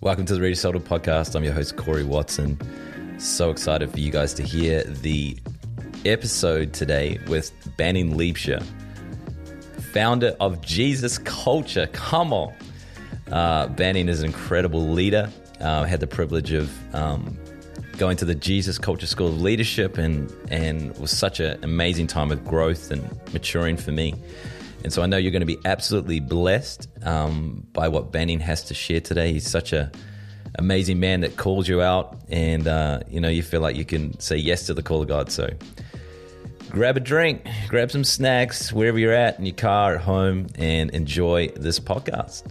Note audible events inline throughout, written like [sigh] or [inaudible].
Welcome to the Reader Sold podcast. I'm your host, Corey Watson. So excited for you guys to hear the episode today with Banning Liebscher, founder of Jesus Culture. Come on. Uh, Banning is an incredible leader. Uh, I had the privilege of um, going to the Jesus Culture School of Leadership and, and was such an amazing time of growth and maturing for me. And so I know you're going to be absolutely blessed um, by what Banning has to share today. He's such a amazing man that calls you out, and uh, you know you feel like you can say yes to the call of God. So grab a drink, grab some snacks wherever you're at in your car, at home, and enjoy this podcast.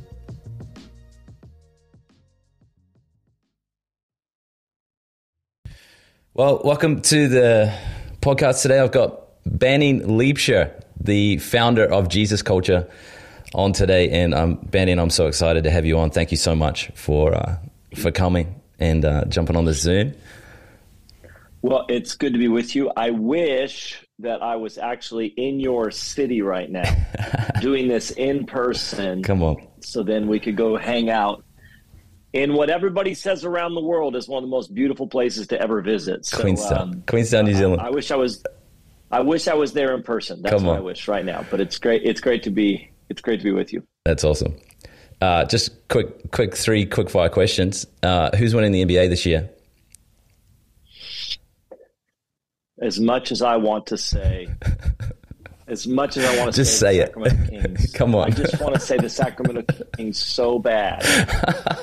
Well, welcome to the podcast today. I've got Banning Liebscher the founder of Jesus Culture, on today. And um, Banning, I'm so excited to have you on. Thank you so much for uh, for coming and uh, jumping on the Zoom. Well, it's good to be with you. I wish that I was actually in your city right now, [laughs] doing this in person. Come on. So then we could go hang out in what everybody says around the world is one of the most beautiful places to ever visit. So, Queenstown, um, Queenstown, New Zealand. I, I wish I was I wish I was there in person. That's Come what. I wish right now. But it's great. It's great to be. It's great to be with you. That's awesome. Uh, just quick, quick three quick fire questions. Uh, who's winning the NBA this year? As much as I want to say, [laughs] as much as I want to just say, say it. Kings, [laughs] Come on. I just want to say the Sacramento Kings so bad. [laughs]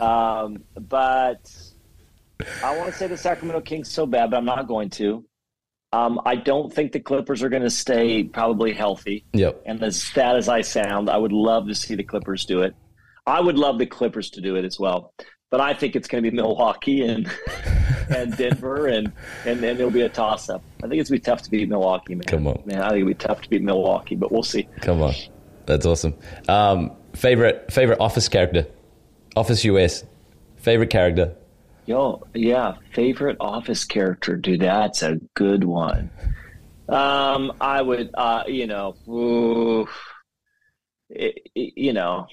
Um, but I want to say the Sacramento Kings so bad, but I'm not going to. Um, I don't think the Clippers are going to stay probably healthy. Yep. And as sad as I sound, I would love to see the Clippers do it. I would love the Clippers to do it as well. But I think it's going to be Milwaukee and [laughs] and Denver, and, and and it'll be a toss up. I think it's going to be tough to beat Milwaukee, man. Come on, man. I think it'll be tough to beat Milwaukee, but we'll see. Come on, that's awesome. Um, favorite favorite Office character, Office US. Favorite character. Yo, yeah, favorite office character, dude. That's a good one. Um, I would, uh, you know, ooh, it, it, you know.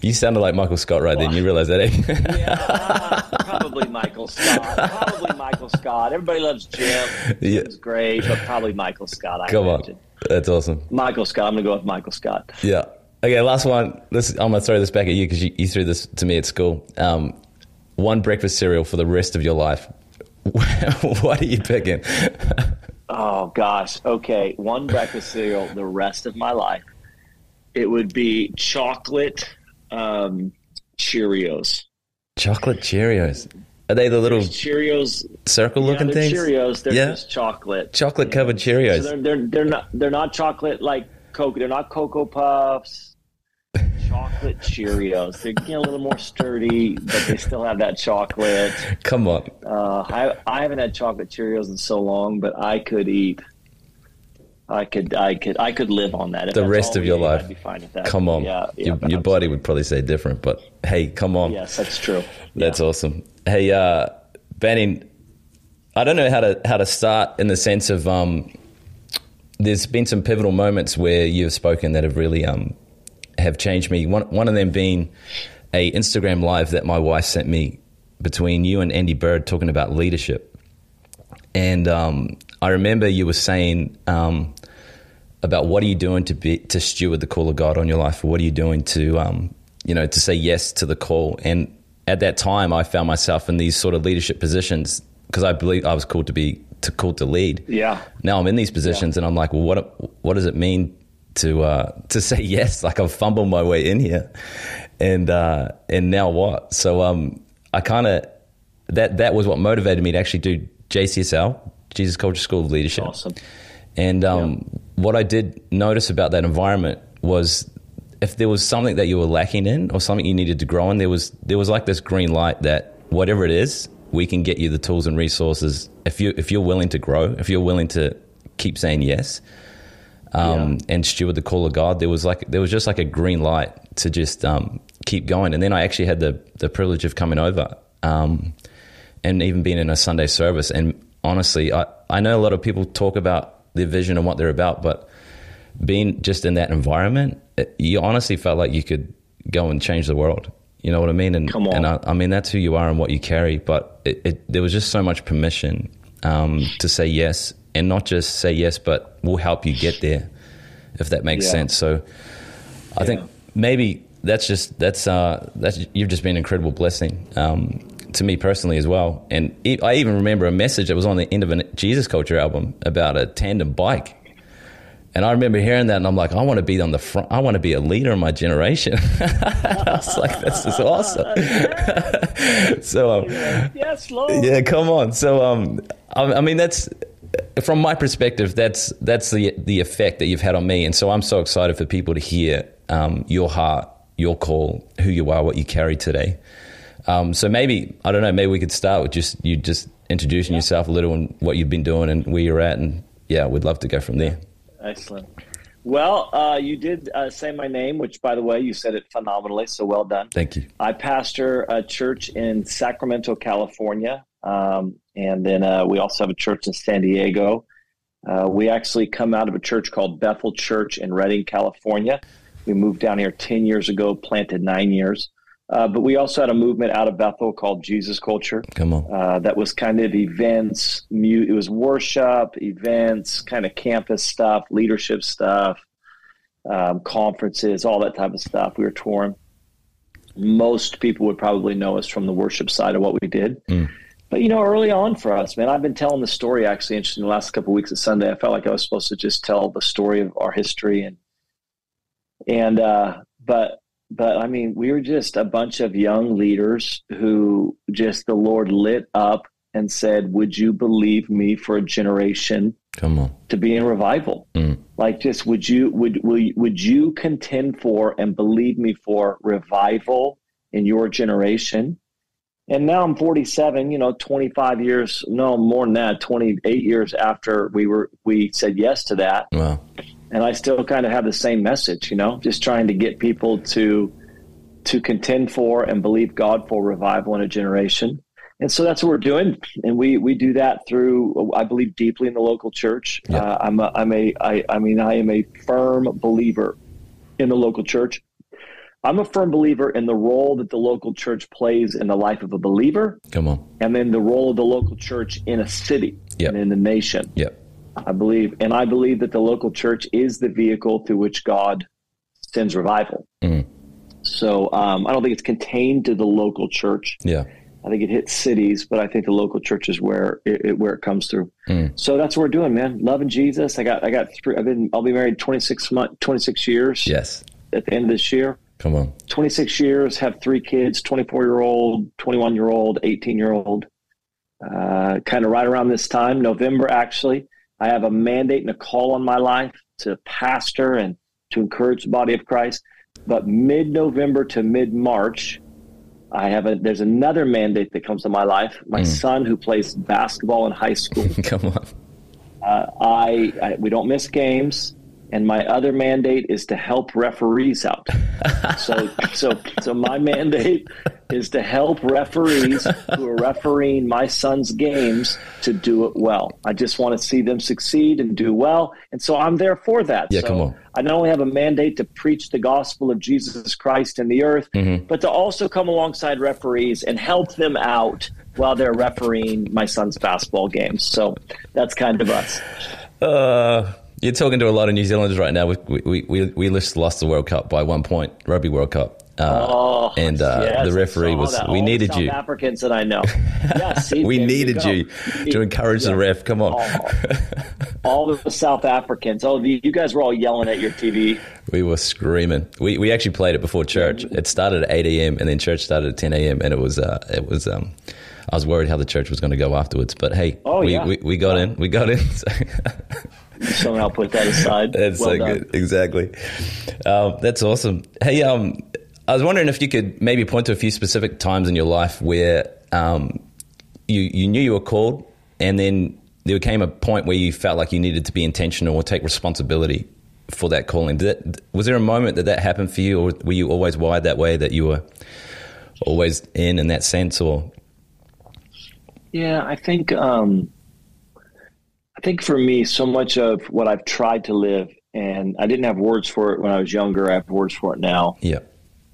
You sounded like Michael Scott right well, then. You realize that, eh? yeah, uh, [laughs] probably Michael Scott. Probably Michael Scott. Everybody loves Jim. Yeah. Jim's great, but probably Michael Scott. I Come imagine. on, that's awesome. Michael Scott. I'm gonna go with Michael Scott. Yeah. Okay, last one. This I'm gonna throw this back at you because you, you, threw this to me at school. Um, one breakfast cereal for the rest of your life, [laughs] what are you picking? oh gosh. Okay, one breakfast cereal the rest of my life. It would be chocolate um, Cheerios. Chocolate Cheerios. Are they the little There's Cheerios circle looking yeah, things? Cheerios. They're yeah. just chocolate. Chocolate covered Cheerios. So they're, they're they're not they're not chocolate like Coke. They're not Cocoa Puffs chocolate Cheerios. They get a little more sturdy, but they still have that chocolate. Come on. Uh, I I haven't had chocolate Cheerios in so long, but I could eat. I could, I could, I could live on that. If the rest of your ate, life. I'd be fine with that. Come on, yeah, yeah your, your body would probably say different, but hey, come on. Yes, that's true. That's yeah. awesome. Hey, uh, Banning, I don't know how to how to start in the sense of um, there's been some pivotal moments where you've spoken that have really um, have changed me. One, one of them being a Instagram live that my wife sent me between you and Andy Byrd talking about leadership. And um, I remember you were saying um, about what are you doing to be to steward the call of God on your life? What are you doing to um, you know to say yes to the call? And at that time, I found myself in these sort of leadership positions because I believe I was called to be to called to lead. Yeah. Now I'm in these positions, yeah. and I'm like, well, what what does it mean to uh, to say [laughs] yes. Like I've fumbled my way in here, and uh, and now what? So um, I kind of that that was what motivated me to actually do JCSL, Jesus Culture School of Leadership. Awesome. And um, yeah. what I did notice about that environment was if there was something that you were lacking in or something you needed to grow in, there was there was like this green light that whatever it is, we can get you the tools and resources if you if you're willing to grow, if you're willing to keep saying yes um, yeah. and steward the call of God. There was like there was just like a green light to just um, keep going. And then I actually had the the privilege of coming over um, and even being in a Sunday service. And honestly, I I know a lot of people talk about their vision and what they're about, but being just in that environment, it, you honestly felt like you could go and change the world. You know what I mean? And, and I, I mean, that's who you are and what you carry. But it, it, there was just so much permission um, to say yes and not just say yes, but we'll help you get there, if that makes Yeah. sense. So I think maybe that's just, that's, uh, that's, you've just been an incredible blessing. Um, to me personally as well, and I even remember a message that was on the end of a Jesus Culture album about a tandem bike, and I remember hearing that, and I'm like, I want to be on the front. I want to be a leader in my generation. [laughs] I was like, this is awesome. [laughs] so, um, Yes, Lord. yeah, come on. So, um, I, I mean, that's from my perspective. That's that's the the effect that you've had on me, and so I'm so excited for people to hear um, your heart, your call, who you are, what you carry today. Um, so maybe I don't know. Maybe we could start with just you just introducing yourself a little and what you've been doing and where you're at, and yeah, we'd love to go from there. Excellent. Well, uh, you did uh, say my name, which, by the way, you said it phenomenally. So well done. Thank you. I pastor a church in Sacramento, California, um, and then uh, we also have a church in San Diego. Uh, we actually come out of a church called Bethel Church in Redding, California. We moved down here ten years ago, planted nine years. Uh, but we also had a movement out of Bethel called Jesus Culture. Come on. Uh, that was kind of events. Mu- it was worship, events, kind of campus stuff, leadership stuff, um, conferences, all that type of stuff. We were touring. Most people would probably know us from the worship side of what we did. But you know, early on for us, man, I've been telling the story. Actually, interesting. The last couple of weeks of Sunday, I felt like I was supposed to just tell the story of our history and and uh, but but I mean, we were just a bunch of young leaders who just the Lord lit up and said, "Would you believe me for a generation Come on. to be in revival? Mm. Like, just would you would will you, would you contend for and believe me for revival in your generation?" And now I'm 47. You know, 25 years, no more than that, 28 years after we were we said yes to that Wow. and I still kind of have the same message, you know, just trying to get people to to contend for and believe God for revival in a generation. And so that's what we're doing, and we we do that through. I believe deeply in the local church. Yeah. Uh, I'm a, I'm a I, I mean I am a firm believer in the local church. I'm a firm believer in the role that the local church plays in the life of a believer, Come on. and then the role of the local church in a city Yep. and in the nation. Yep. I believe, and I believe that the local church is the vehicle through which God sends revival. Mm. So um, I don't think it's contained to the local church. Yeah. I think it hits cities, but I think the local church is where it, it where it comes through. Mm. So that's what we're doing, man. Loving Jesus. I got I got three. I've been I'll be married twenty six month twenty six years Yes. at the end of this year. Come on. 26 years, have three kids 24 year old, 21 year old, 18 year old. Uh, kind of right around this time, November, actually, I have a mandate and a call on my life to pastor and to encourage the body of Christ. But mid November to mid March, I have a there's another mandate that comes to my life. My son, who plays basketball in high [laughs] school, Come on. uh, I, I we don't miss games, and my other mandate is to help referees out. so so so my mandate is to help referees who are refereeing my son's games to do it well. I just want to see them succeed and do well, and so I'm there for that. Yeah, so come on. I not only have a mandate to preach the gospel of Jesus Christ in the earth, Mm-hmm. but to also come alongside referees and help them out while they're refereeing my son's basketball games. So that's kind of us. Uh, you're talking to a lot of New Zealanders right now. We we we, we lost the World Cup by one point, Rugby World Cup. Uh, Oh, and uh, yes, the referee was. that. We All needed South you. Africans that I know. [laughs] Yeah, see, we needed go. you, to encourage the ref. Come on. All, [laughs] all the South Africans. Oh, you you guys were all yelling at your TV. We were screaming. We we actually played it before church. It started at eight a.m. and then church started at ten a.m. and it was uh it was um. I was worried how the church was going to go afterwards, but hey, Oh, we, yeah. we, we got in. We got in. [laughs] So Somehow put that aside. That's well so done. good. Exactly. Um, that's awesome. Hey, um, I was wondering if you could maybe point to a few specific times in your life where um, you you knew you were called, and then there came a point where you felt like you needed to be intentional or take responsibility for that calling. Did that, was there a moment that that happened for you, or were you always wired that way that you were always in in that sense, or Yeah, I think um, I think for me, so much of what I've tried to live, and I didn't have words for it when I was younger. I have words for it now. yeah,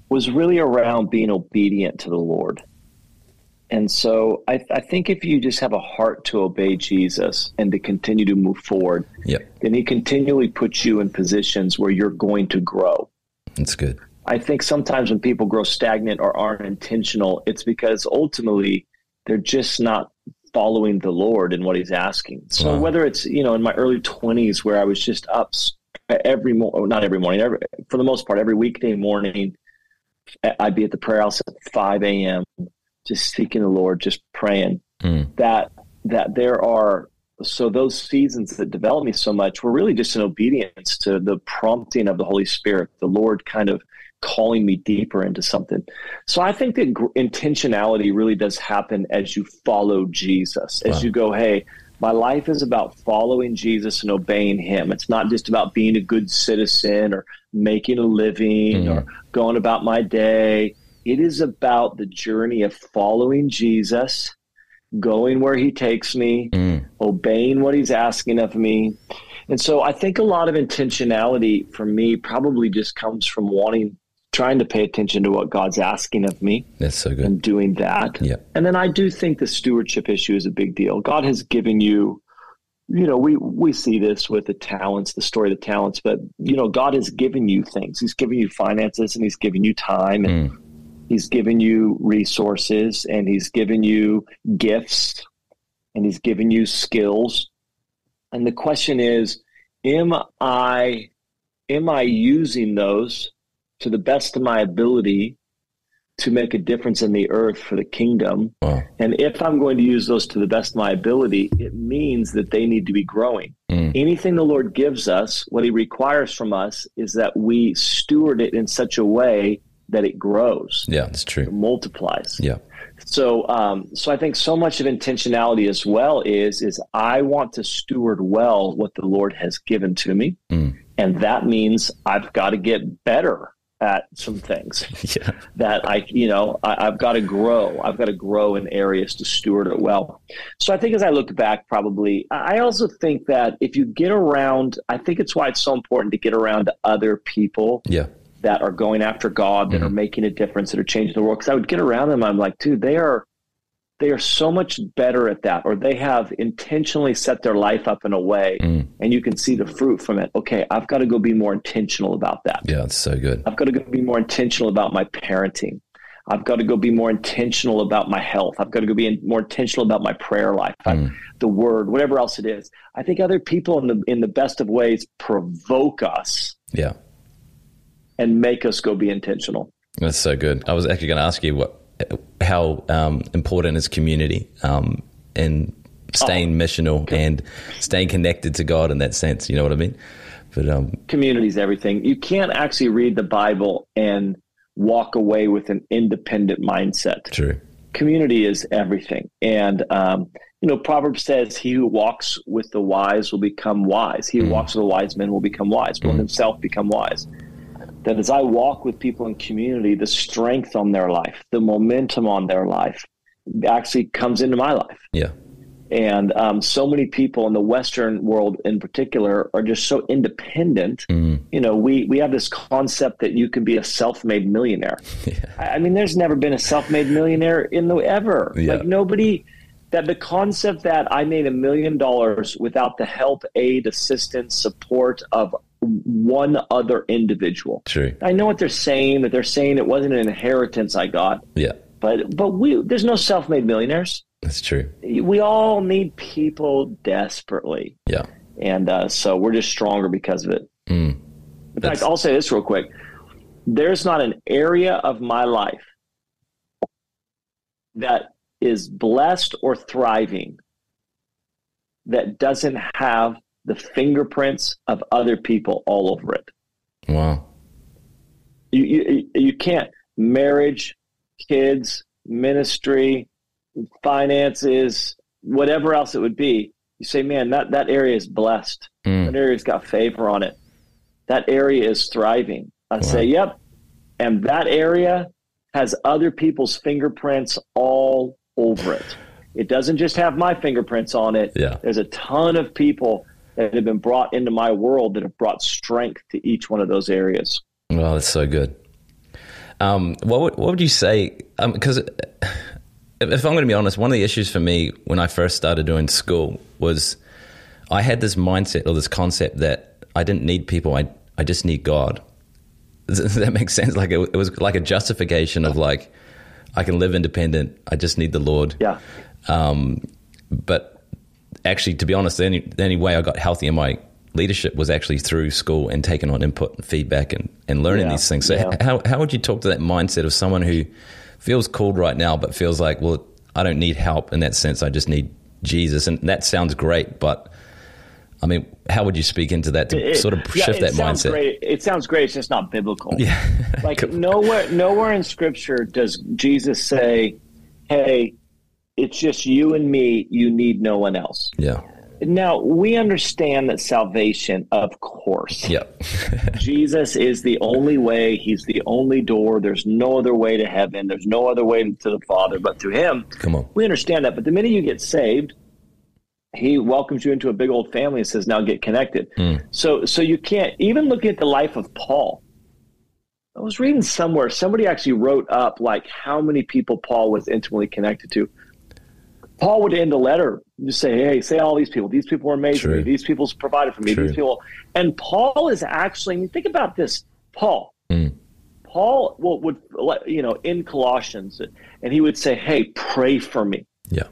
was really around being obedient to the Lord. And so I, I, think if you just have a heart to obey Jesus and to continue to move forward, yep. then he continually puts you in positions where you're going to grow. That's good. I think sometimes when people grow stagnant or aren't intentional, it's because ultimately they're just not following the Lord and what He's asking. So wow. whether it's you know in my early twenties where I was just up every morning, not every morning, every, for the most part, every weekday morning, I'd be at the prayer house at five a.m. just seeking the Lord, just praying. Mm. That that there are so those seasons that developed me so much were really just in obedience to the prompting of the Holy Spirit. The Lord kind of calling me deeper into something. So I think that intentionality really does happen as you follow Jesus, as you go, hey, my life is about following Jesus and obeying him. It's not just about being a good citizen or making a living mm. or going about my day. It is about the journey of following Jesus, going where he takes me, mm. obeying what he's asking of me. And so I think a lot of intentionality for me probably just comes from wanting trying to pay attention to what God's asking of me. That's so good. And doing that. Yeah. And then I do think the stewardship issue is a big deal. God has given you, you know, we we see this with the talents, the story of the talents, but you know, God has given you things. He's given you finances and he's given you time and mm. he's given you resources and he's given you gifts and he's given you skills. And the question is, am I am I using those to the best of my ability to make a difference in the earth for the kingdom. Wow. And if I'm going to use those to the best of my ability, it means that they need to be growing. Mm. Anything the Lord gives us, what He requires from us is that we steward it in such a way that it grows. Yeah, that's true. It multiplies. Yeah. So, um, so I think so much of intentionality as well is is I want to steward well what the Lord has given to me, mm. and that means I've got to get better at some things [laughs] yeah. that I, you know, I, have got to grow. I've got to grow in areas to steward it well. So I think as I look back, probably, I also think that if you get around, I think it's why it's so important to get around other people. Yeah. That are going after God, that mm-hmm. are making a difference, that are changing the world. Because I would get around them, I'm like, dude, they are they are so much better at that, or they have intentionally set their life up in a way, mm. and you can see the fruit from it. Okay, I've got to go be more intentional about that. Yeah, it's so good. I've got to go be more intentional about my parenting. I've got to go be more intentional about my health. I've got to go be more intentional about my prayer life, mm. the word, whatever else it is. I think other people in the in the best of ways provoke us. Yeah. And make us go be intentional. That's so good. I was actually going to ask you what how um, important is community um, and staying oh, missional okay. and staying connected to God in that sense. You know what I mean? But um, community is everything. You can't actually read the Bible and walk away with an independent mindset. True. Community is everything, and um, you know, Proverbs says, "He who walks with the wise will become wise. He who mm. walks with the wise men will become wise. Will mm. himself become wise." That as I walk with people in community, the strength on their life, the momentum on their life actually comes into my life. Yeah. And um, so many people in the Western world, in particular, are just so independent. Mm. You know, we we have this concept that you can be a self-made millionaire. [laughs] Yeah. I mean, there's never been a self-made millionaire in the ever. Yeah. Like nobody. That the concept that I made a million dollars without the help, aid, assistance, support of one other individual. True. I know what they're saying. That they're saying it wasn't an inheritance I got. Yeah. But but we there's no self-made millionaires. That's true. We all need people desperately. Yeah. And uh, so we're just stronger because of it. Mm. In fact, I'll say this real quick. There's not an area of my life that is blessed or thriving that doesn't have the fingerprints of other people all over it. Wow. You, you, you can't marriage, kids, ministry, finances, whatever else it would be. You say, man, that, that area is blessed. Mm. That area's got favor on it. That area is thriving. I wow. say, yep. And that area has other people's fingerprints all over it. It doesn't just have my fingerprints on it. Yeah. There's a ton of people that have been brought into my world that have brought strength to each one of those areas. Well, that's so good. Um, what would, what would you say? Because um, if I'm going to be honest, one of the issues for me when I first started doing school was I had this mindset or this concept that I didn't need people. I I just need God. [laughs] Does that make sense? Like it, it was like a justification of like I can live independent. I just need the Lord. Yeah. Um, but actually, to be honest, the only, the only way I got healthy in my leadership was actually through school and taking on input and feedback and, and learning yeah, these things. So, yeah. how, how would you talk to that mindset of someone who feels called right now, but feels like, well, I don't need help in that sense. I just need Jesus. And that sounds great, but I mean, how would you speak into that to it, sort of yeah, shift that mindset? Great. It sounds great. It's just not biblical. Yeah. like [laughs] nowhere, nowhere in Scripture does Jesus say, "Hey, it's just you and me. You need no one else." Yeah. Now we understand that salvation, of course. Yep. [laughs] Jesus is the only way. He's the only door. There's no other way to heaven. There's no other way to the Father but through Him. Come on. We understand that, but the minute you get saved, He welcomes you into a big old family and says, "Now get connected." Mm. So, so you can't even look at the life of Paul. I was reading somewhere somebody actually wrote up like how many people Paul was intimately connected to. Paul would end a letter just say, "Hey, say all these people. These people are amazing. These people's provided for me. True. These people." And Paul is actually. I mean, think about this. Paul. Mm. Paul well, would you know in Colossians, and he would say, "Hey, pray for me." Yeah.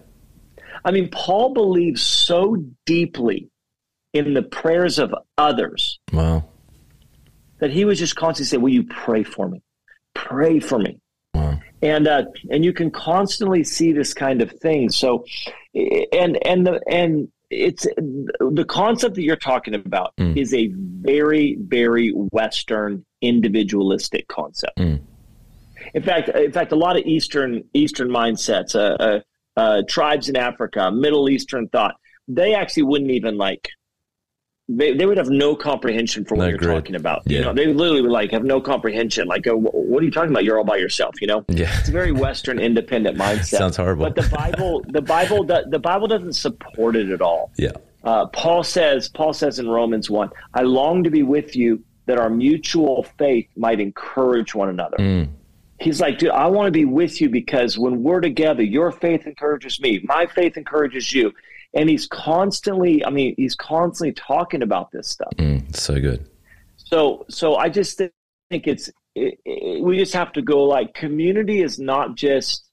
I mean, Paul believes so deeply in the prayers of others. Wow. That he was just constantly saying, "Will you pray for me? Pray for me." And uh, and you can constantly see this kind of thing. So, and and the and it's the concept that you're talking about mm. is a very very Western individualistic concept. Mm. In fact, in fact, a lot of Eastern Eastern mindsets, uh, uh, uh, tribes in Africa, Middle Eastern thought, they actually wouldn't even like they, they would have no comprehension for what you're talking about. Yeah. You know, they literally would like have no comprehension. Like, oh, what are you talking about? You're all by yourself. You know, yeah. it's a very Western independent [laughs] mindset. Sounds horrible. But the Bible, the Bible, the Bible doesn't support it at all. Yeah. Uh, Paul says, Paul says in Romans one, I long to be with you that our mutual faith might encourage one another. Mm. He's like, dude, I want to be with you because when we're together, your faith encourages me, my faith encourages you and he's constantly i mean he's constantly talking about this stuff mm, so good so so i just think it's it, it, we just have to go like community is not just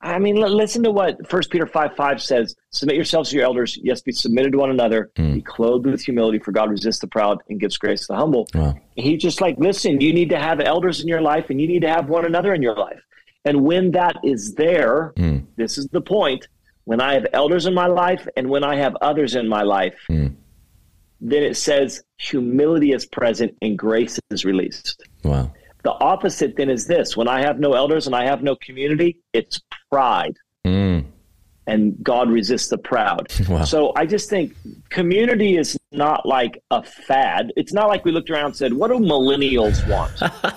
i mean listen to what first peter 5 5 says submit yourselves to your elders yes be submitted to one another mm. be clothed with humility for god resists the proud and gives grace to the humble wow. he just like listen you need to have elders in your life and you need to have one another in your life and when that is there mm. this is the point when I have elders in my life and when I have others in my life, mm. then it says humility is present and grace is released. Wow. The opposite then is this when I have no elders and I have no community, it's pride. Mm. And God resists the proud. [laughs] Wow. So I just think community is not like a fad. It's not like we looked around and said, What do millennials want?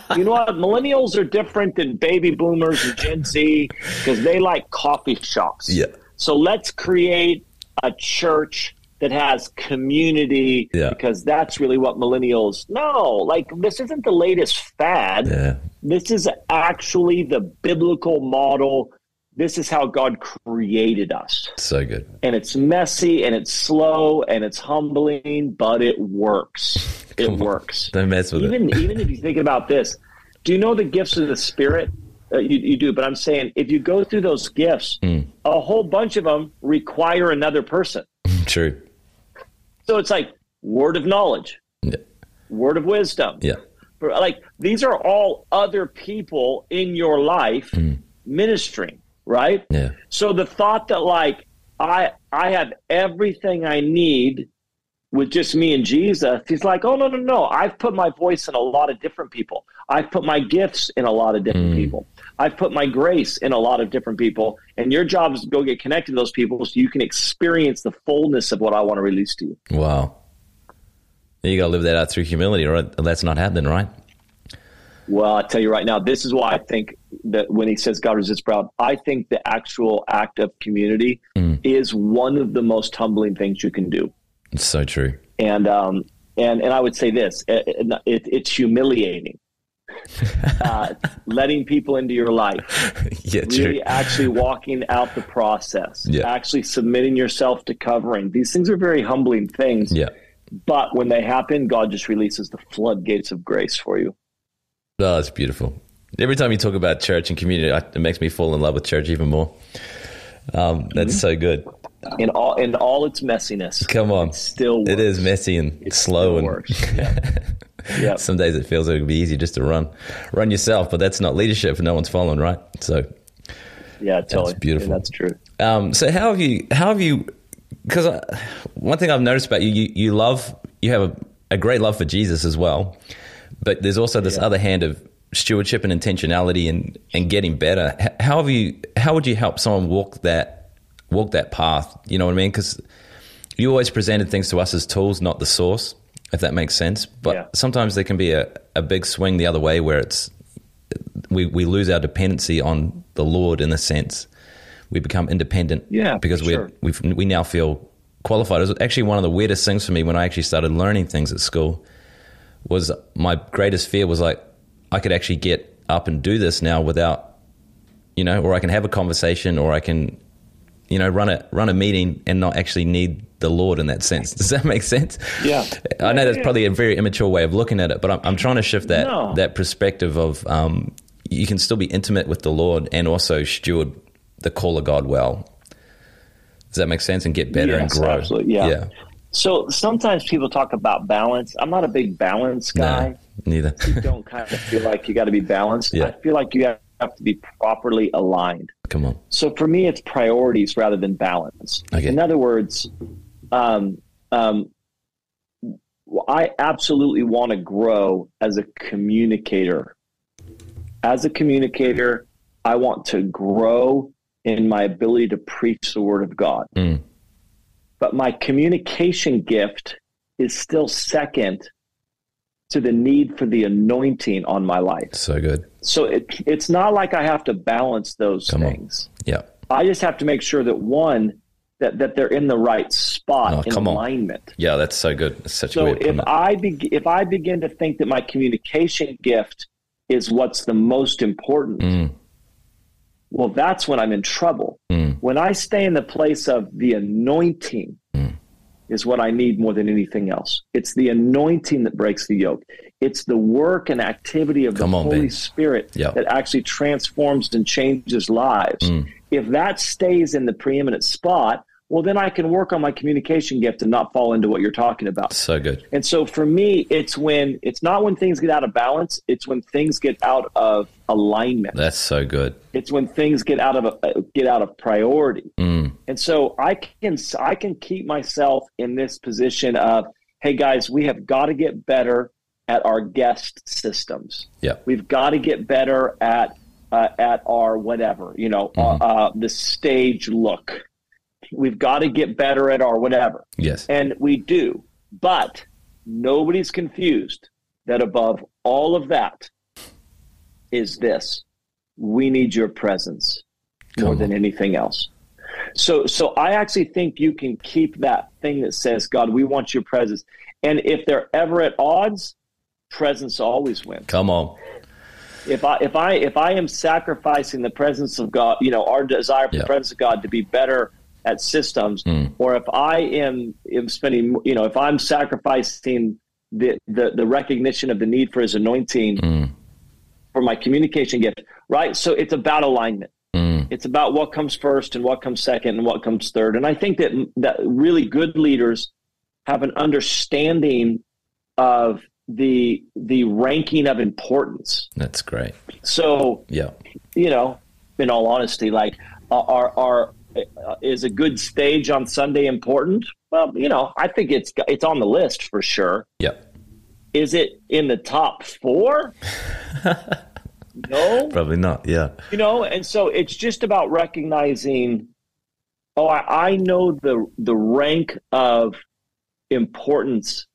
[laughs] you know what? Millennials are different than baby boomers and Gen Z because they like coffee shops. Yeah so let's create a church that has community yeah. because that's really what millennials know. like this isn't the latest fad yeah. this is actually the biblical model this is how god created us so good and it's messy and it's slow and it's humbling but it works it works don't mess with even, it even if you think about this do you know the gifts of the spirit uh, you, you, do, but I'm saying if you go through those gifts, mm. A whole bunch of them require another person. [laughs] True. So it's like word of knowledge, yeah. word of wisdom. Yeah. Like these are all other people in your life mm. ministering, right? Yeah. So the thought that like I I have everything I need with just me and Jesus, he's like, oh no no no, I've put my voice in a lot of different people. I've put my gifts in a lot of different mm. people. I've put my grace in a lot of different people, and your job is to go get connected to those people so you can experience the fullness of what I want to release to you. Wow. You got to live that out through humility, or that's not happening, right? Well, I tell you right now, this is why I think that when he says God resists proud, I think the actual act of community mm. is one of the most humbling things you can do. It's so true. And um, and and I would say this: it, it, it's humiliating uh, letting people into your life, [laughs] yeah, really true. actually walking out the process, Yeah. actually submitting yourself to covering. These things are very humbling things. Yeah. But when they happen, God just releases the floodgates of grace for you. Oh, that's beautiful. Every time you talk about church and community, it makes me fall in love with church even more. Um, that's Mm-hmm. so good. In all in all its messiness, Come on. it still works. It is messy and slow still and works. Yeah. [laughs] Yeah. some days it feels like it would be easy just to run run yourself, but that's not leadership no one's following, right? So Yeah, totally. That's beautiful. And that's true. Um, so how have you? How have you? Because one thing I've noticed about you, you, you love, you have a, a great love for Jesus as well, but there's also this other hand of stewardship and intentionality and and getting better. How have you? How would you help someone walk that walk that path? You know what I mean? Because you always presented things to us as tools, not the source, if that makes sense. But Yeah. sometimes there can be a, a big swing the other way where it's we, we lose our dependency on the Lord in a sense. We become independent Yeah, because we sure. we we now feel qualified. It was actually one of the weirdest things for me when I actually started learning things at school. Was my greatest fear was like I could actually get up and do this now without, you know, or I can have a conversation, or I can, you know, run a run a meeting and not actually need the Lord in that sense. Does that make sense? Yeah. I know that's probably a very immature way of looking at it, but I'm, I'm trying to shift that No. that perspective of um, you can still be intimate with the Lord and also steward the call of God well. Does that make sense? And get better and grow. absolutely, yeah. Yeah. So sometimes people talk about balance. I'm not a big balance guy. No, neither. You don't [laughs] kind of feel like you got to be balanced. Yeah. I feel like you have to be properly aligned. Come on. So for me, it's priorities rather than balance. Okay. In other words, um, um, I absolutely want to grow as a communicator. As a communicator, I want to grow in my ability to preach the word of God. Mm. But my communication gift is still second to the need for the anointing on my life. So good. So it, it's not like I have to balance those Come on. things. Yeah. I just have to make sure that one that, that they're in the right spot Oh, in come on. alignment. Yeah, that's so good. That's such So of if. I be, if I begin to think that my communication gift is what's the most important, Mm, well, that's when I'm in trouble. mm, When I stay in the place of the anointing, Mm. is what I need more than anything else. It's the anointing that breaks the yoke. It's the work and activity of Come the on, Holy. Spirit Yeah. that actually transforms and changes lives. Mm. If that stays in the preeminent spot, well, then I can work on my communication gift and not fall into what you're talking about. so good. And so for me, it's when it's not when things get out of balance, it's when things get out of alignment. That's so good. It's when things get out of uh, get out of priority. Mm, And so I can I can keep myself in this position of, hey guys, we have got to get better at our guest systems. yeah. We've got to get better at uh, at our whatever, you know, uh, uh, the stage look. We've got to get better at our whatever, Yes. and we do. But nobody's confused that above all of that is this: we need your presence more Come than on. anything else. So, so I actually think you can keep that thing that says, "God, we want your presence," and if they're ever at odds, presence always wins Come on. if I if I if I am sacrificing the presence of God, you know, our desire for Yeah. the presence of God to be better at systems, Mm. or if I am am spending, you know, if I'm sacrificing the the, the recognition of the need for His anointing Mm, for my communication gift, right? So it's about alignment. mm, It's about what comes first and what comes second and what comes third. And I think that that really good leaders have an understanding of the the ranking of importance. that's great. So Yeah. you know, in all honesty, like our uh, is a good stage on Sunday important? Well, you know, I think it's it's on the list for sure. Yeah. Is it in the top four? [laughs] no, Probably not. Yeah. you know, and so it's just about recognizing. Oh, I, I know the the rank of importance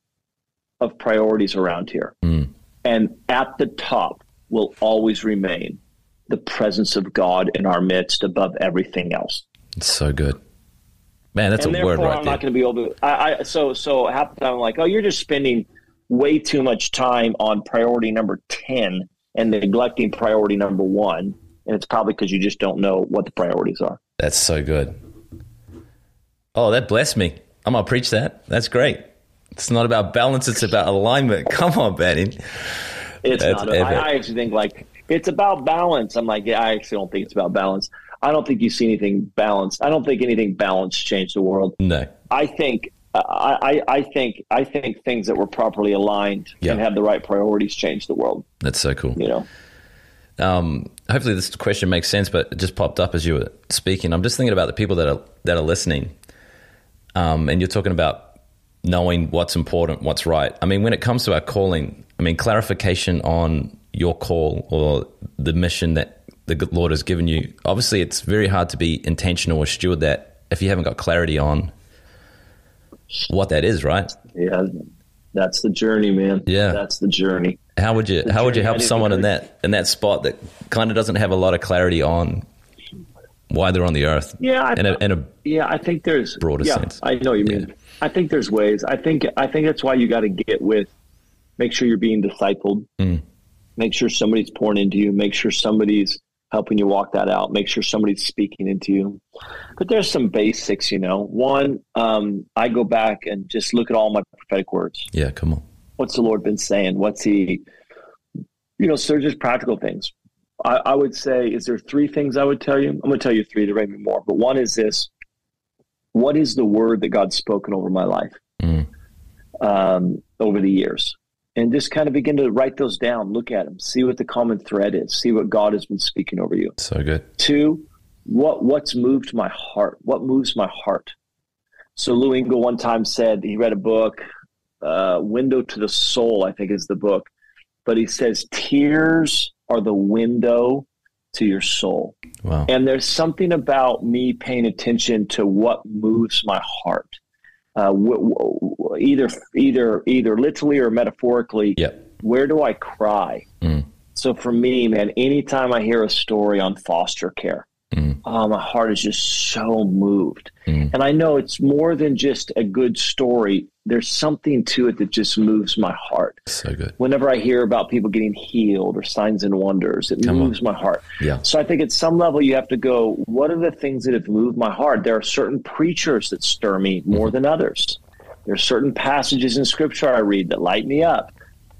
of priorities around here, Mm, and at the top will always remain the presence of God in our midst above everything else. It's so good. Man, that's and a word right I'm there. not going to be able to. I, I so so half the time I'm like, oh, you're just spending way too much time on priority number ten and neglecting priority number one. And it's probably because you just don't know what the priorities are. That's so good. Oh, that blessed me. I'm gonna preach that. That's great. It's not about balance; it's about alignment. [laughs] Come on, Benny. It's That's not. I, I actually think like it's about balance. I'm like, yeah, I actually don't think it's about balance. I don't think you see anything balanced. I don't think anything balanced changed the world. No. I think I, I, think I think things that were properly aligned and have the right priorities change the world. That's so cool. You know. Um, hopefully this question makes sense, but it just popped up as you were speaking. I'm just thinking about the people that are that are listening, um, and you're talking about knowing what's important, what's right. I mean, when it comes to our calling, I mean, clarification on your call or the mission that the Lord has given you. Obviously, it's very hard to be intentional or steward that if you haven't got clarity on what that is, right? Yeah, that's the journey, man. Yeah, that's the journey. How would you the How would you help someone in that in that spot that kind of doesn't have a lot of clarity on why they're on the earth? Yeah, I, in a, in a yeah, I think there's broader yeah, sense. I know you mean. Yeah. I think there's ways. I think I think that's why you got to get with. Make sure you're being discipled. Mm. Make sure somebody's pouring into you. Make sure somebody's helping you walk that out. Make sure somebody's speaking into you. But there's some basics, you know. One, um, I go back and just look at all my prophetic words. Yeah, come on. What's the Lord been saying? What's He, you know, so just practical things. I, I, would say, is there three things I would tell you? I'm going to tell you three. There may be more, but one is this: What is the word that God's spoken over my life mm. um, over the years? And just kind of begin to write those down, look at them, see what the common thread is, see what God has been speaking over you. So good. Two, what what's moved my heart? What moves my heart? So Lou Engle one time said he read a book, uh, "Window to the Soul," I think is the book, but he says tears are the window to your soul. Wow. And there's something about me paying attention to what moves my heart uh, w- w- either either either literally or metaphorically. Yep. Where do I cry? Mm. So for me, man, anytime I hear a story on foster care, Mm. Oh, my heart is just so moved. Mm. And I know it's more than just a good story. There's something to it that just moves my heart. So good. Whenever I hear about people getting healed or signs and wonders, it Come moves on. my heart. Yeah. So I think at some level you have to go, what are the things that have moved my heart? There are certain preachers that stir me more mm-hmm. than others. There are certain passages in scripture I read that light me up.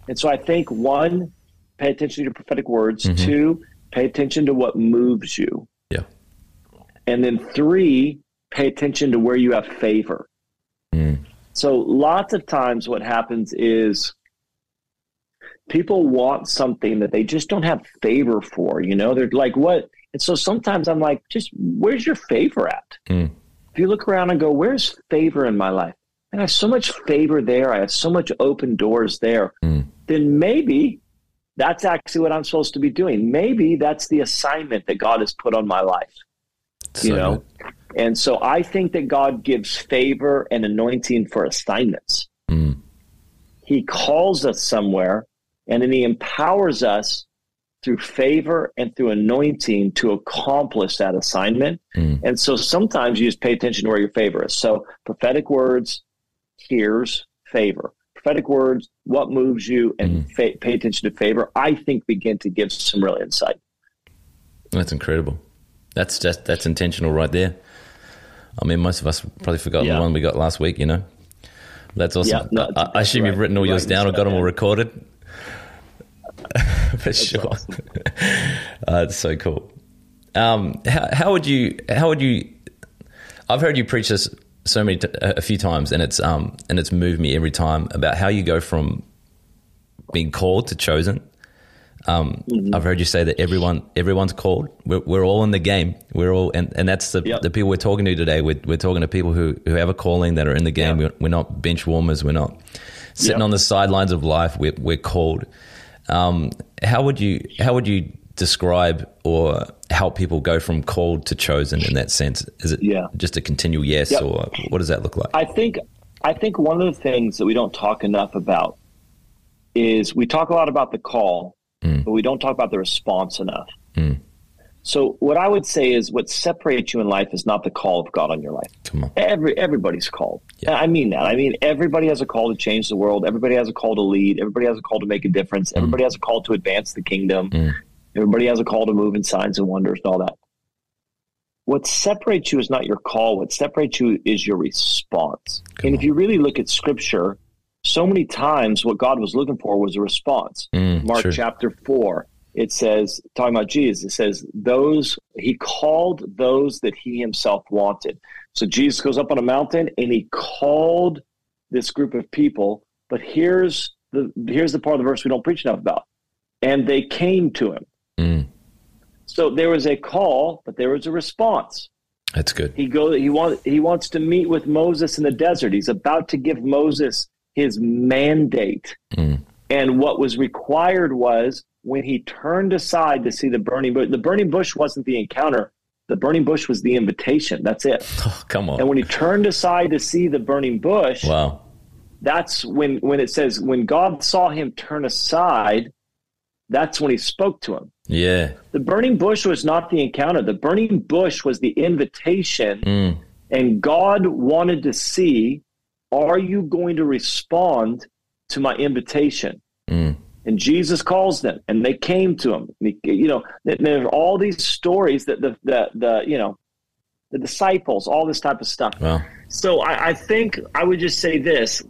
And so I think one, pay attention to your prophetic words. Mm-hmm. Two, pay attention to what moves you. Yeah. And then three, pay attention to where you have favor. Mm. So lots of times what happens is people want something that they just don't have favor for, you know? They're like, what? And so sometimes I'm like, just where's your favor at? Mm. If you look around and go, where's favor in my life? And I have so much favor there. I have so much open doors there. Mm. Then maybe that's actually what I'm supposed to be doing. Maybe that's the assignment that God has put on my life. So you know? Good. And so I think that God gives favor and anointing for assignments. Mm. He calls us somewhere and then he empowers us through favor and through anointing to accomplish that assignment. Mm. And so sometimes you just pay attention to where your favor is. So prophetic words, here's favor prophetic words, what moves you, and mm. fa- pay attention to favor, I think begin to give some real insight. That's incredible. That's just that's intentional right there. I mean, most of us probably forgot yeah. the one we got last week. You know, that's awesome. Yeah, no, I, I, assume right. you've written all yours down or got them all recorded. [laughs] For that's sure, awesome. [laughs] uh, it's so cool. Um, how, how would you? How would you? I've heard you preach this so many t- a few times, and it's um and it's moved me every time about how you go from being called to chosen. Um, mm-hmm. I've heard you say that everyone everyone's called. We're, we're all in the game. We're all and, and that's the, yep. the people we're talking to today. We're, we're talking to people who, who have a calling that are in the game. Yep. We're, we're, not bench warmers. We're not sitting yep. on the sidelines of life. We're, we're called. Um, how would you how would you describe or help people go from called to chosen in that sense? Is it yeah. just a continual yes, yep. or what does that look like? I think I think one of the things that we don't talk enough about is we talk a lot about the call, mm. but we don't talk about the response enough. Mm. So what I would say is what separates you in life is not the call of God on your life. Come on. Every everybody's called. Yeah. I mean that. I mean everybody has a call to change the world. Everybody has a call to lead. Everybody has a call to make a difference. Everybody has a call to advance the kingdom. Mm. Everybody has a call to move in signs and wonders and all that. What separates you is not your call. What separates you is your response. Come and if you really look at scripture, so many times what God was looking for was a response. Mm, Mark true. chapter 4, it says, talking about Jesus, it says, those, he called those that he himself wanted. So Jesus goes up on a mountain and he called this group of people. But here's the, here's the part of the verse we don't preach enough about. And they came to him. Mm, So there was a call, but there was a response. that's good. He go he wants he wants to meet with Moses in the desert. He's about to give Moses his mandate. Mm, And what was required was when he turned aside to see the burning bush, the burning bush wasn't the encounter. The burning bush was the invitation. That's it. [laughs] oh, come And when he turned aside to see the burning bush, Wow. that's when when it says when God saw him turn aside, that's when he spoke to him. Yeah. The burning bush was not the encounter. The burning bush was the invitation Mm, and God wanted to see, are you going to respond to my invitation? mm, And Jesus calls them, and they came to him. You know, there- are all these stories that the the the you know, the disciples, all this type of stuff. wow. So I, I think I would just say this: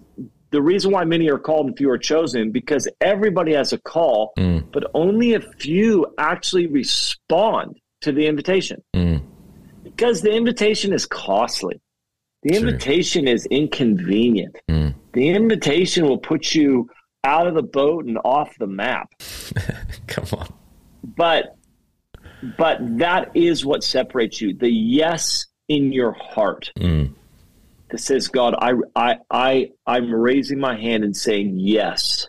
the reason why many are called and few are chosen, because everybody has a call, Mm, but only a few actually respond to the invitation mm, because the invitation is costly. The True. invitation is inconvenient. mm. The invitation will put you out of the boat and off the map. [laughs] Come on. But but that is what separates you. The yes in your heart Mm, that says, God, I I I I'm raising my hand and saying yes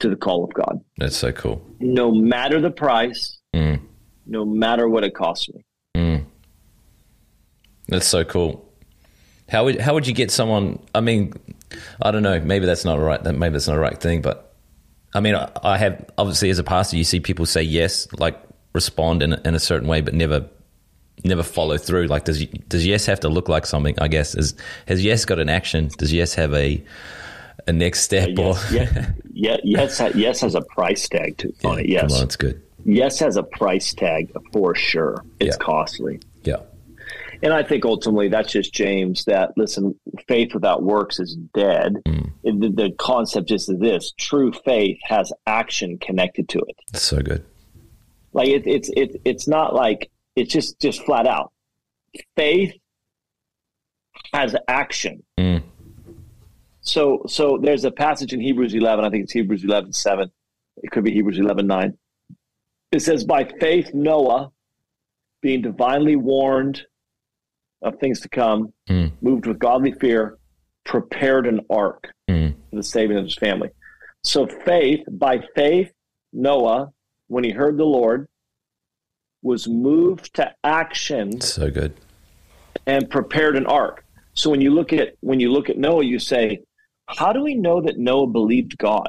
to the call of God. that's so cool. No matter the price, Mm, no matter what it costs me. mm. That's so cool. How would how would you get someone? I mean, I don't know. Maybe that's not right. That maybe that's not the right thing. But I mean, I, I have obviously as a pastor, you see people say yes, like respond in in a certain way, but never never follow through. Like, does does yes have to look like something? I guess is has yes got an action? Does yes have a a next step? Yes, or yeah, yeah, yes, yes has a price tag to on it. Yes, come on, it's good. yes has a price tag for sure. It's Yeah. costly. Yeah, And I think ultimately that's just James that listen, faith without works is dead. Mm. The, the concept is this true faith has action connected to it. it's so good. Like it, it's it, it's not like it's just just flat out. Faith has action. Mm, So so there's a passage in Hebrews 11, I think it's Hebrews 11 7. It could be Hebrews 11 9. It says, By faith, Noah, being divinely warned of things to come, Mm. moved with godly fear, prepared an ark mm, for the saving of his family. So faith, by faith, Noah, when he heard the Lord, was moved to action so good. and prepared an ark. So when you look at when you look at Noah, you say, how do we know that Noah believed God?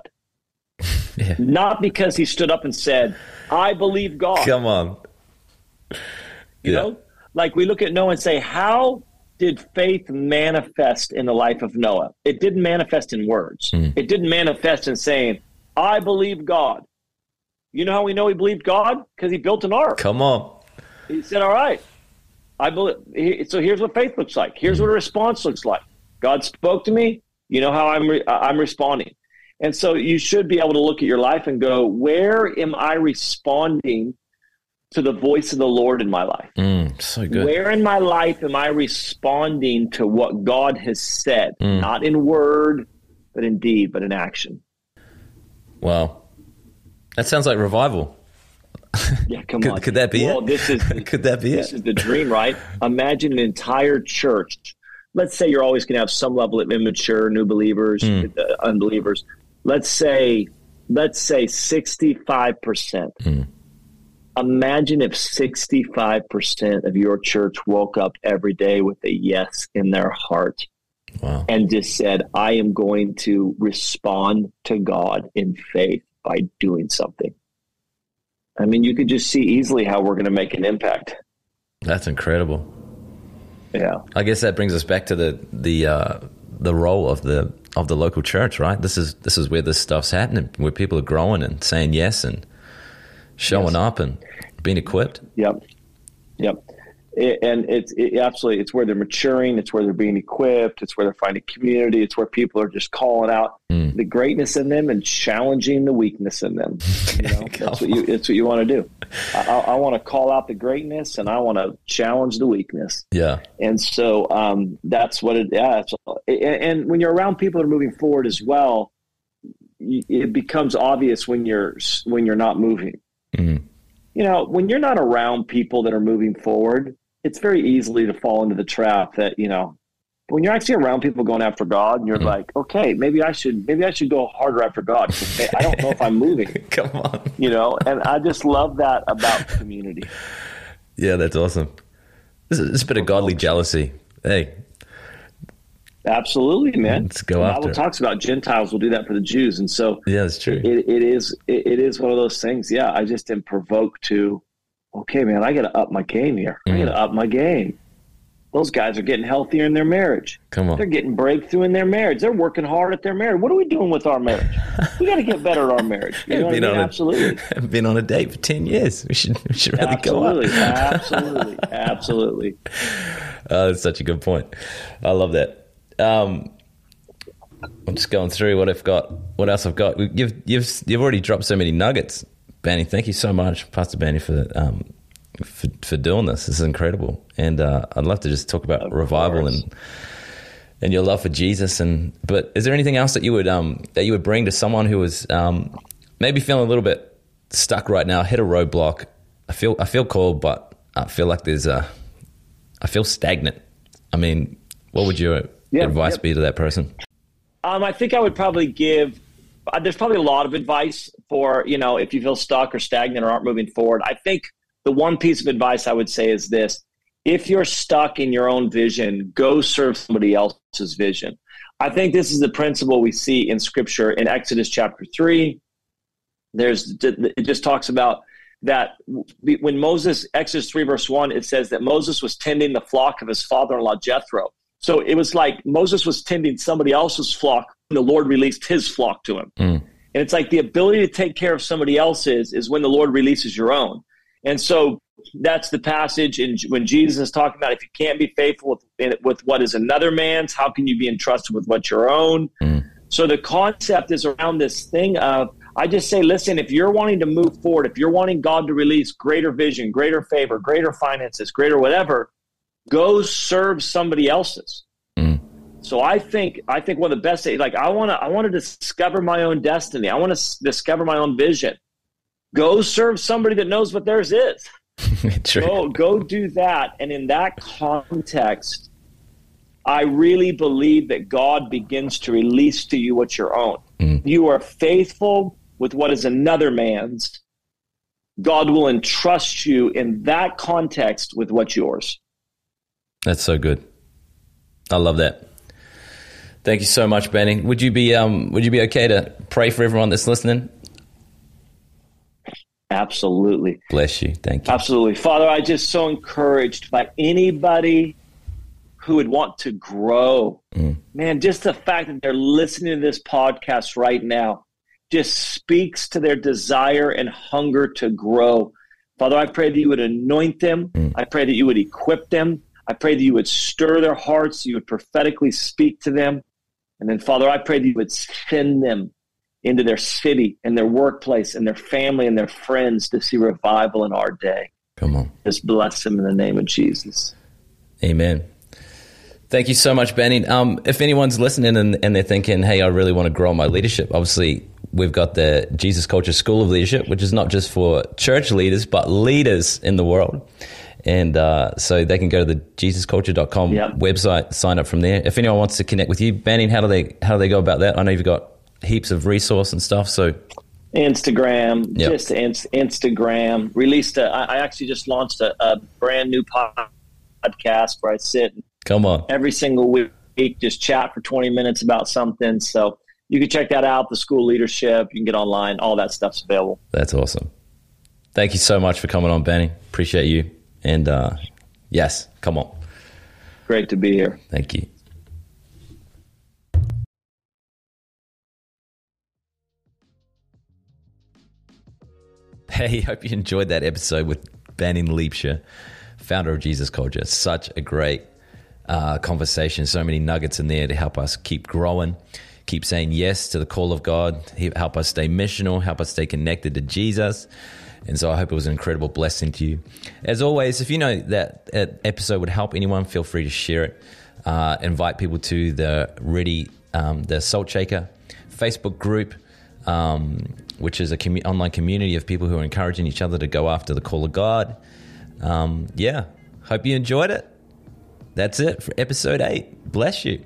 [laughs] Yeah. Not because he stood up and said, I believe God. Come on. You Yeah. know? Like we look at Noah and say, how did faith manifest in the life of Noah? It didn't manifest in words. Mm. It didn't manifest in saying, I believe God. You know how we know he believed God? Because he built an ark. Come on. He said, "All right, I believe." So here's what faith looks like. Here's what a response looks like. God spoke to me. You know how I'm re- I'm responding, and so you should be able to look at your life and go, "Where am I responding to the voice of the Lord in my life? Mm, so good. Where in my life am I responding to what God has said, Mm. not in word, but in deed, but in action?" Wow. That sounds like revival. Yeah, come Could- on. could that be well, it? this is [laughs] Could that be it? this is the dream, right? Imagine an entire church. Let's say you're always going to have some level of immature new believers, Hmm. uh, unbelievers. Let's say, let's say 65%. Hmm. Imagine if 65% of your church woke up every day with a yes in their heart Wow. and just said, I am going to respond to God in faith by doing something. I mean, you could just see easily how we're going to make an impact. That's incredible. Yeah. I guess that brings us back to the the uh, the role of the of the local church, right? This is this is where this stuff's happening, where people are growing and saying yes and showing yes. up and being equipped. Yep. Yep it, and it's it, absolutely it's where they're maturing it's where they're being equipped it's where they're finding community it's where people are just calling out mm. the greatness in them and challenging the weakness in them [laughs] you know? That's what you it's what you want to do. I, I want to call out the greatness and i want to challenge the weakness. Yeah. And so um, that's what it yeah and, and when you're around people that are moving forward as well it becomes obvious when you're when you're not moving. Mm. you know when you're not around people that are moving forward it's very easily to fall into the trap that you know when you're actually around people going after God, and you're mm-hmm. like, okay, maybe I should maybe I should go harder after God. I don't know if I'm moving. [laughs] Come on, you know, and I just love that about community. Yeah, that's awesome. It's a, a bit of godly jealousy. Hey, absolutely, man. Let's go the after. Bible talks about Gentiles will do that for the Jews, and so yeah, that's true. It, it is it, it is one of those things. Yeah, I just am provoked to okay, man, I got to up my game here. Mm. I got to up my game. Those guys are getting healthier in their marriage. Come on. They're getting breakthrough in their marriage. They're working hard at their marriage. What are we doing with our marriage? [laughs] we got to get better at our marriage. You know been I mean? on Absolutely. A, [laughs] been on a date for 10 years. We should, we should really absolutely, go up. [laughs] absolutely. Absolutely. Oh, that's such a good point. I love that. Um, I'm just going through what I've got. What else I've got? You've you've you've already dropped so many nuggets Banny, thank you so much, Pastor Banny, for um, for, for doing this. This is incredible, and uh, I'd love to just talk about of revival course. and and your love for Jesus. And but is there anything else that you would um, that you would bring to someone who was um, maybe feeling a little bit stuck right now, hit a roadblock? I feel I feel called, but I feel like there's a I feel stagnant. I mean, what would your yep, advice yep. be to that person? Um, I think I would probably give Uh, there's probably a lot of advice for you know if you feel stuck or stagnant or aren't moving forward. I think the one piece of advice i would say is this. If you're stuck in your own vision go serve somebody else's vision. I think this is the principle we see in scripture. In exodus chapter 3 there's it just talks about that when moses exodus 3 verse 1 it says that moses was tending the flock of his father-in-law jethro so it was like moses was tending somebody else's flock and the Lord released his flock to him. Mm. And it's like the ability to take care of somebody else's is when the Lord releases your own. And so that's the passage in, when Jesus is talking about if you can't be faithful with, with what is another man's, how can you be entrusted with what's your own? Mm. So the concept is around this thing of I just say, listen, if you're wanting to move forward, if you're wanting God to release greater vision, greater favor, greater finances, greater whatever, go serve somebody else's. So I think I think one of the best things, like I want to I want to discover my own destiny. I want to discover my own vision. Go serve somebody that knows what theirs is. [laughs] go go do that and in that context I really believe that God begins to release to you what's your own. Mm. You are faithful with what is another man's. God will entrust you in that context with what's yours. That's so good. I love that. Thank you so much, Benny. Would you be um, Would you be okay to pray for everyone that's listening? Absolutely. Bless you. Thank you. Absolutely, Father. I just so encouraged by anybody who would want to grow. Mm. Man, just the fact that they're listening to this podcast right now just speaks to their desire and hunger to grow. Father, I pray that you would anoint them. Mm. I pray that you would equip them. I pray that you would stir their hearts, you would prophetically speak to them. And then, Father, I pray that you would send them into their city and their workplace and their family and their friends to see revival in our day. Come on. Just bless them in the name of Jesus. Amen. Thank you so much, Benny. Um, if anyone's listening and, and they're thinking, hey, I really want to grow my leadership, obviously we've got the Jesus Culture School of Leadership, which is not just for church leaders, but leaders in the world. And uh, so they can go to the jesusculture.com yep. website, sign up from there. If anyone wants to connect with you, Banning, how do they how do they go about that? I know you've got heaps of resource and stuff. So Instagram, yep. just Instagram. Released. A, I actually just launched a, a, brand new podcast where I sit. Come on. Every single week, just chat for twenty minutes about something. So you can check that out. The school leadership. You can get online. All that stuff's available. That's awesome. Thank you so much for coming on, Benny. Appreciate you. And uh, yes, come on. Great to be here. Thank you. Hey, [laughs] hope you enjoyed that episode with Banning Liebscher, founder of Jesus Culture. Such a great uh, conversation. So many nuggets in there to help us keep growing, keep saying yes to the call of God, help us stay missional, help us stay connected to Jesus. And so I hope it was an incredible blessing to you. As always, if you know that, that episode would help anyone, feel free to share it. Uh, invite people to the Ready, um, the Salt Shaker Facebook group, um, which is a commu- online community of people who are encouraging each other to go after the call of God. Um, yeah, hope you enjoyed it. That's it for episode eight. Bless you.